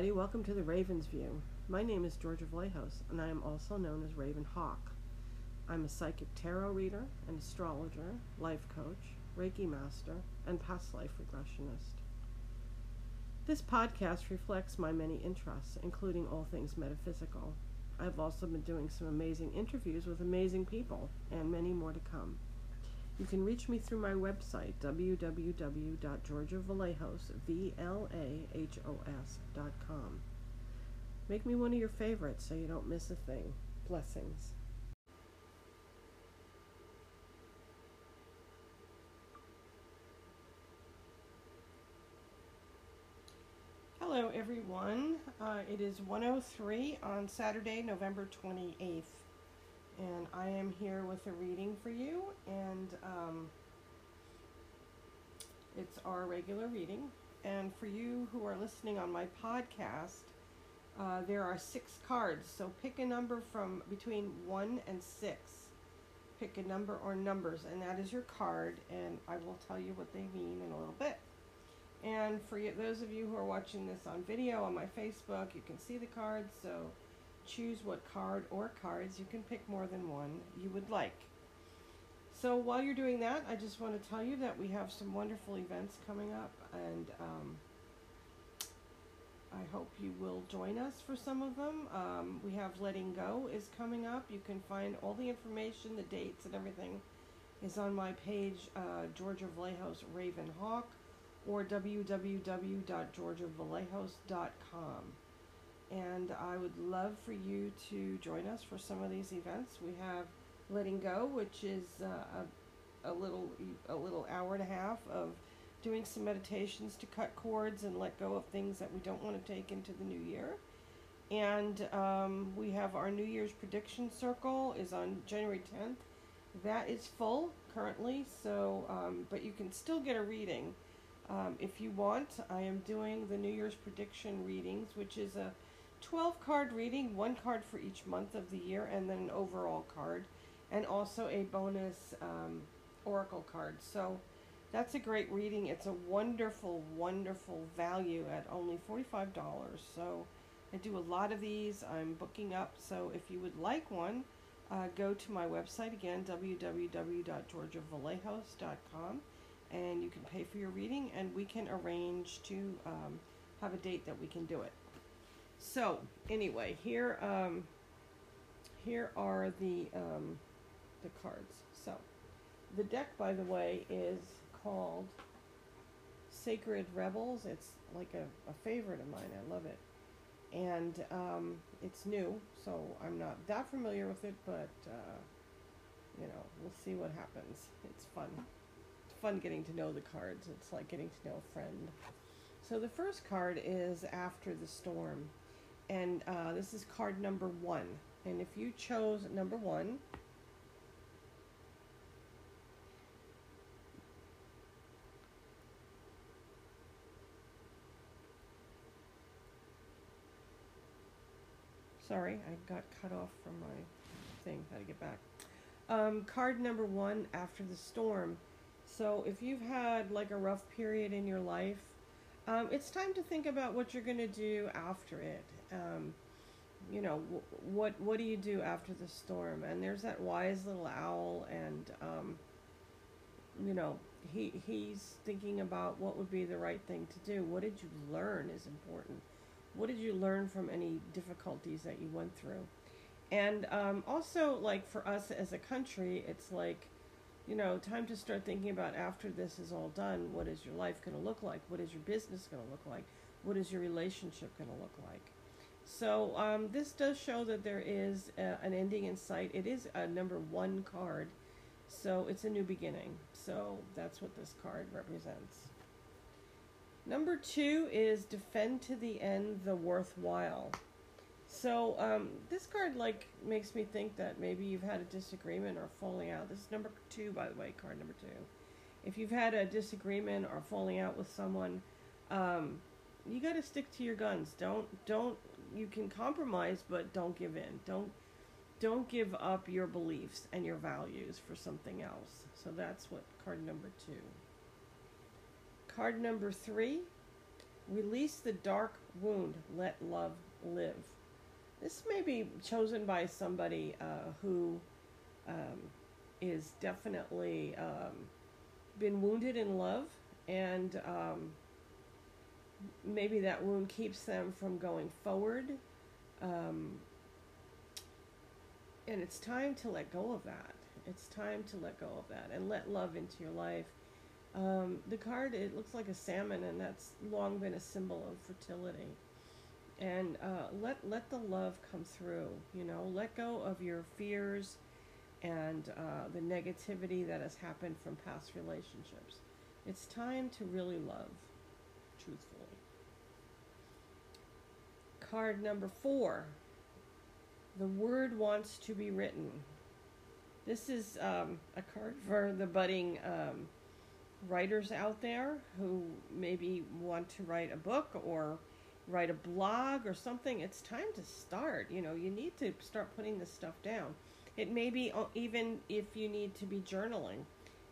Everybody. Welcome to the Raven's View. My name is Georgia Vlahos, and I am also known as Raven Hawk. I'm a psychic tarot reader, an astrologer, life coach, Reiki master, and past life regressionist. This podcast reflects my many interests, including all things metaphysical. I've also been doing some amazing interviews with amazing people, and many more to come. You can reach me through my website, www.georgiavlahos.com. Make me one of your favorites so you don't miss a thing. Blessings. Hello, everyone. Uh, it is 103 on Saturday, November 28th and I am here with a reading for you, and um, it's our regular reading. And for you who are listening on my podcast, uh, there are six cards. So pick a number from between one and six. Pick a number or numbers, and that is your card. And I will tell you what they mean in a little bit. And for you, those of you who are watching this on video on my Facebook, you can see the cards. So choose what card or cards, you can pick more than one, you would like. So while you're doing that, I just want to tell you that we have some wonderful events coming up, and um, I hope you will join us for some of them. Um, we have Letting Go is coming up. You can find all the information, the dates, and everything is on my page, uh, Georgia Vlahos Raven Hawk, or www.georgiavlahos.com and I would love for you to join us for some of these events. We have Letting Go, which is uh, a, a little a little hour and a half of doing some meditations to cut cords and let go of things that we don't want to take into the new year. And um, we have our New Year's prediction circle is on January 10th. That is full currently, so um, but you can still get a reading um, if you want. I am doing the New Year's prediction readings, which is a 12 card reading, one card for each month of the year, and then an overall card, and also a bonus um, oracle card. So that's a great reading. It's a wonderful, wonderful value at only $45. So I do a lot of these. I'm booking up. So if you would like one, uh, go to my website again, www.georgiavlahos.com, and you can pay for your reading, and we can arrange to um, have a date that we can do it. So anyway, here um, here are the um, the cards. So the deck, by the way, is called Sacred Rebels. It's like a, a favorite of mine. I love it, and um, it's new, so I'm not that familiar with it, but uh, you know, we'll see what happens. It's fun. It's fun getting to know the cards. It's like getting to know a friend. So the first card is After the Storm and uh, this is card number one. And if you chose number one, sorry, I got cut off from my thing. How to get back. Um, card number one, after the storm. So if you've had like a rough period in your life, um, it's time to think about what you're going to do after it um, you know, what what do you do after the storm? And there's that wise little owl, and um, you know, he he's thinking about what would be the right thing to do. What did you learn is important. What did you learn from any difficulties that you went through? And um, also, like for us as a country, it's like, you know, time to start thinking about after this is all done, what is your life going to look like? What is your business going to look like? What is your relationship going to look like? So um, this does show that there is a, an ending in sight. It is a number one card, so it's a new beginning. So that's what this card represents. Number two is defend to the end the worthwhile. So um, this card like makes me think that maybe you've had a disagreement or falling out. This is number two, by the way, card number two. If you've had a disagreement or falling out with someone, um, you got to stick to your guns. Don't don't you can compromise, but don't give in. Don't don't give up your beliefs and your values for something else. So that's what card number two. Card number three, Release the dark wound. Let love live. This may be chosen by somebody uh, who um, is definitely um, been wounded in love, and um, maybe that wound keeps them from going forward. Um, and it's time to let go of that. It's time to let go of that and let love into your life. Um, the card, it looks like a salmon, and that's long been a symbol of fertility. And uh, let let the love come through. You know, let go of your fears and uh, the negativity that has happened from past relationships. It's time to really love, truthfully. Card number four. The word wants to be written. This is um, a card for the budding um, writers out there who maybe want to write a book or write a blog or something. It's time to start. You know, you need to start putting this stuff down. It may be uh, even if you need to be journaling,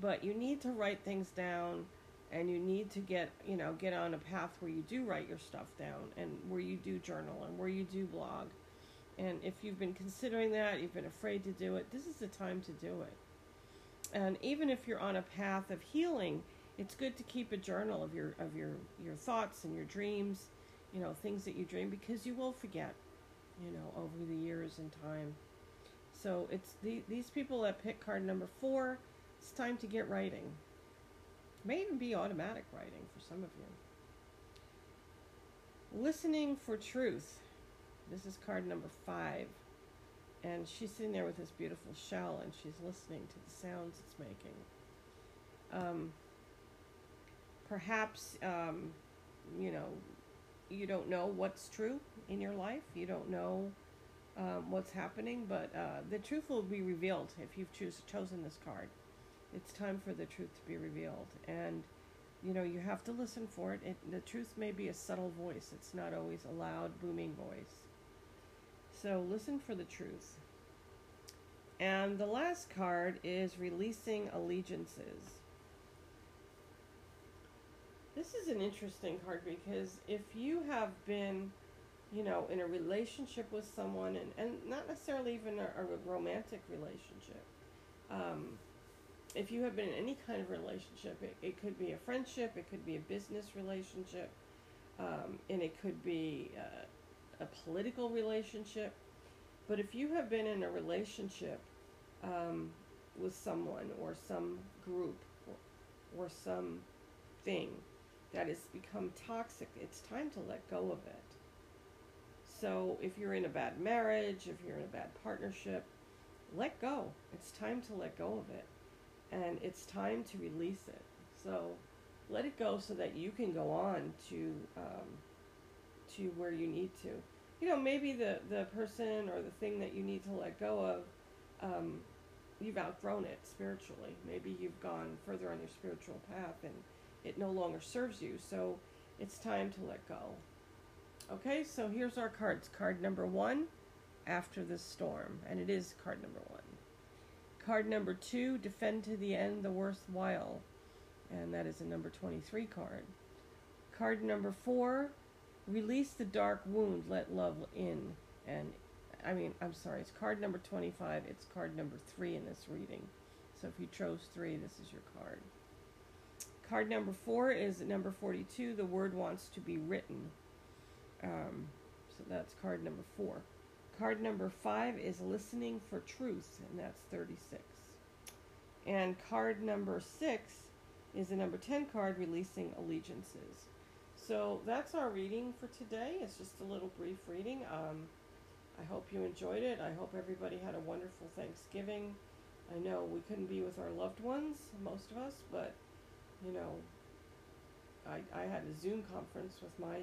but you need to write things down and you need to get, you know, get on a path where you do write your stuff down and where you do journal and where you do blog. And if you've been considering that, you've been afraid to do it, this is the time to do it. And even if you're on a path of healing, it's good to keep a journal of your of your your thoughts and your dreams, you know, things that you dream because you will forget, you know, over the years and time. So it's the, these people that pick card number four. It's time to get writing. It may even be automatic writing for some of you. Listening for truth. This is card number five. And she's sitting there with this beautiful shell and she's listening to the sounds it's making. Um, perhaps, um, you know, you don't know what's true in your life. You don't know um, what's happening, but uh, the truth will be revealed if you've chosen this card. It's time for the truth to be revealed, and you know you have to listen for it. it. The truth may be a subtle voice; it's not always a loud, booming voice. So listen for the truth. And the last card is releasing allegiances. This is an interesting card because if you have been you know, in a relationship with someone, and, and not necessarily even a, a romantic relationship. Um, if you have been in any kind of relationship, it, it could be a friendship, it could be a business relationship, um, and it could be uh, a political relationship. But if you have been in a relationship um, with someone or some group or, or some thing that has become toxic, it's time to let go of it. So if you're in a bad marriage, if you're in a bad partnership, let go. It's time to let go of it. And it's time to release it. So let it go so that you can go on to um, to where you need to. You know, maybe the, the person or the thing that you need to let go of, um, you've outgrown it spiritually. Maybe you've gone further on your spiritual path and it no longer serves you. So it's time to let go. Okay, so here's our cards. Card number one, After the Storm, and it is card number one. Card number two, Defend to the End the Worthwhile, and that is a number 23 card. Card number four, Release the Dark Wound, Let Love In, and I mean, I'm sorry, it's card number 25, it's card number three in this reading. So if you chose three, this is your card. Card number four is number 42, The Word Wants to Be Written. Um, so that's card number four. Card number five is listening for truth, and that's 36. And card number six is the number 10 card, releasing allegiances. So that's our reading for today. It's just a little brief reading. Um, I hope you enjoyed it. I hope everybody had a wonderful Thanksgiving. I know we couldn't be with our loved ones, most of us, but you know, I, I had a Zoom conference with my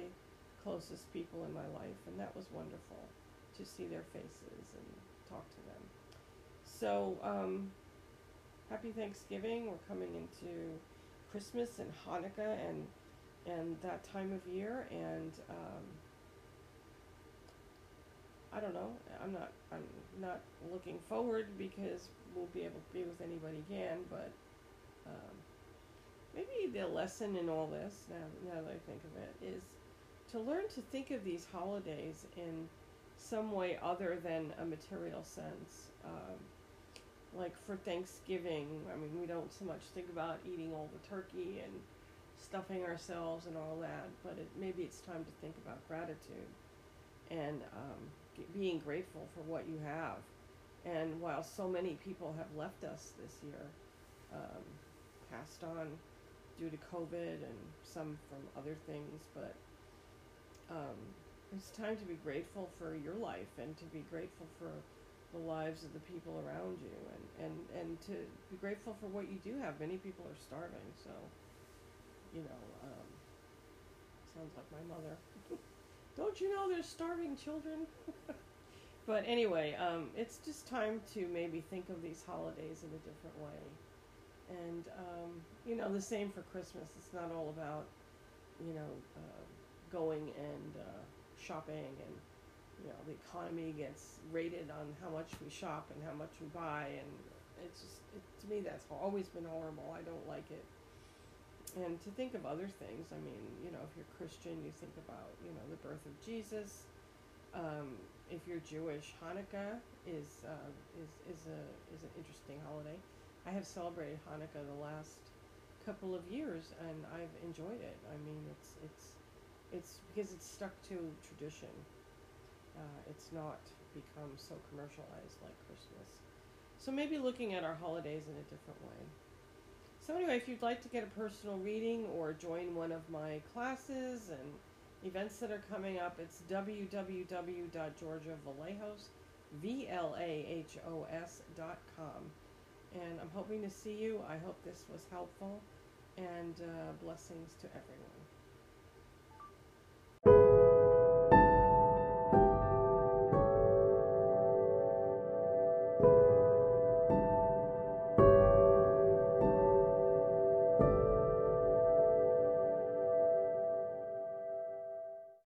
closest people in my life, and that was wonderful to see their faces and talk to them. So, um, happy Thanksgiving. We're coming into Christmas and Hanukkah and and that time of year, and um, I don't know. I'm not. I'm not looking forward because we'll be able to be with anybody again, but. Um, maybe the lesson in all this, now, now that I think of it, is to learn to think of these holidays in some way other than a material sense. Um, like for Thanksgiving, I mean, we don't so much think about eating all the turkey and stuffing ourselves and all that, but it, maybe it's time to think about gratitude and um, being grateful for what you have. And while so many people have left us this year, um, passed on due to COVID and some from other things, but um, it's time to be grateful for your life and to be grateful for the lives of the people around you and, and, and to be grateful for what you do have. Many people are starving, so, you know, um, sounds like my mother. Don't you know there's starving children? but anyway, um, it's just time to maybe think of these holidays in a different way. And, um, you know, the same for Christmas. It's not all about, you know, uh, going and uh, shopping and you know the economy gets rated on how much we shop and how much we buy and it's just it, to me that's always been horrible i don't like it and to think of other things. I mean you know if you're christian you think about you know the birth of jesus. Um, if you're jewish hanukkah is uh, is is a is an interesting holiday. I have celebrated hanukkah the last couple of years and i've enjoyed it. I mean it's it's it's because it's stuck to tradition. Uh, it's not become so commercialized like Christmas. So maybe looking at our holidays in a different way. So anyway, if you'd like to get a personal reading or join one of my classes and events that are coming up, it's www.georgiavlahos, V-L-A-H-O-S dot com. And I'm hoping to see you. I hope this was helpful. And uh, blessings to everyone.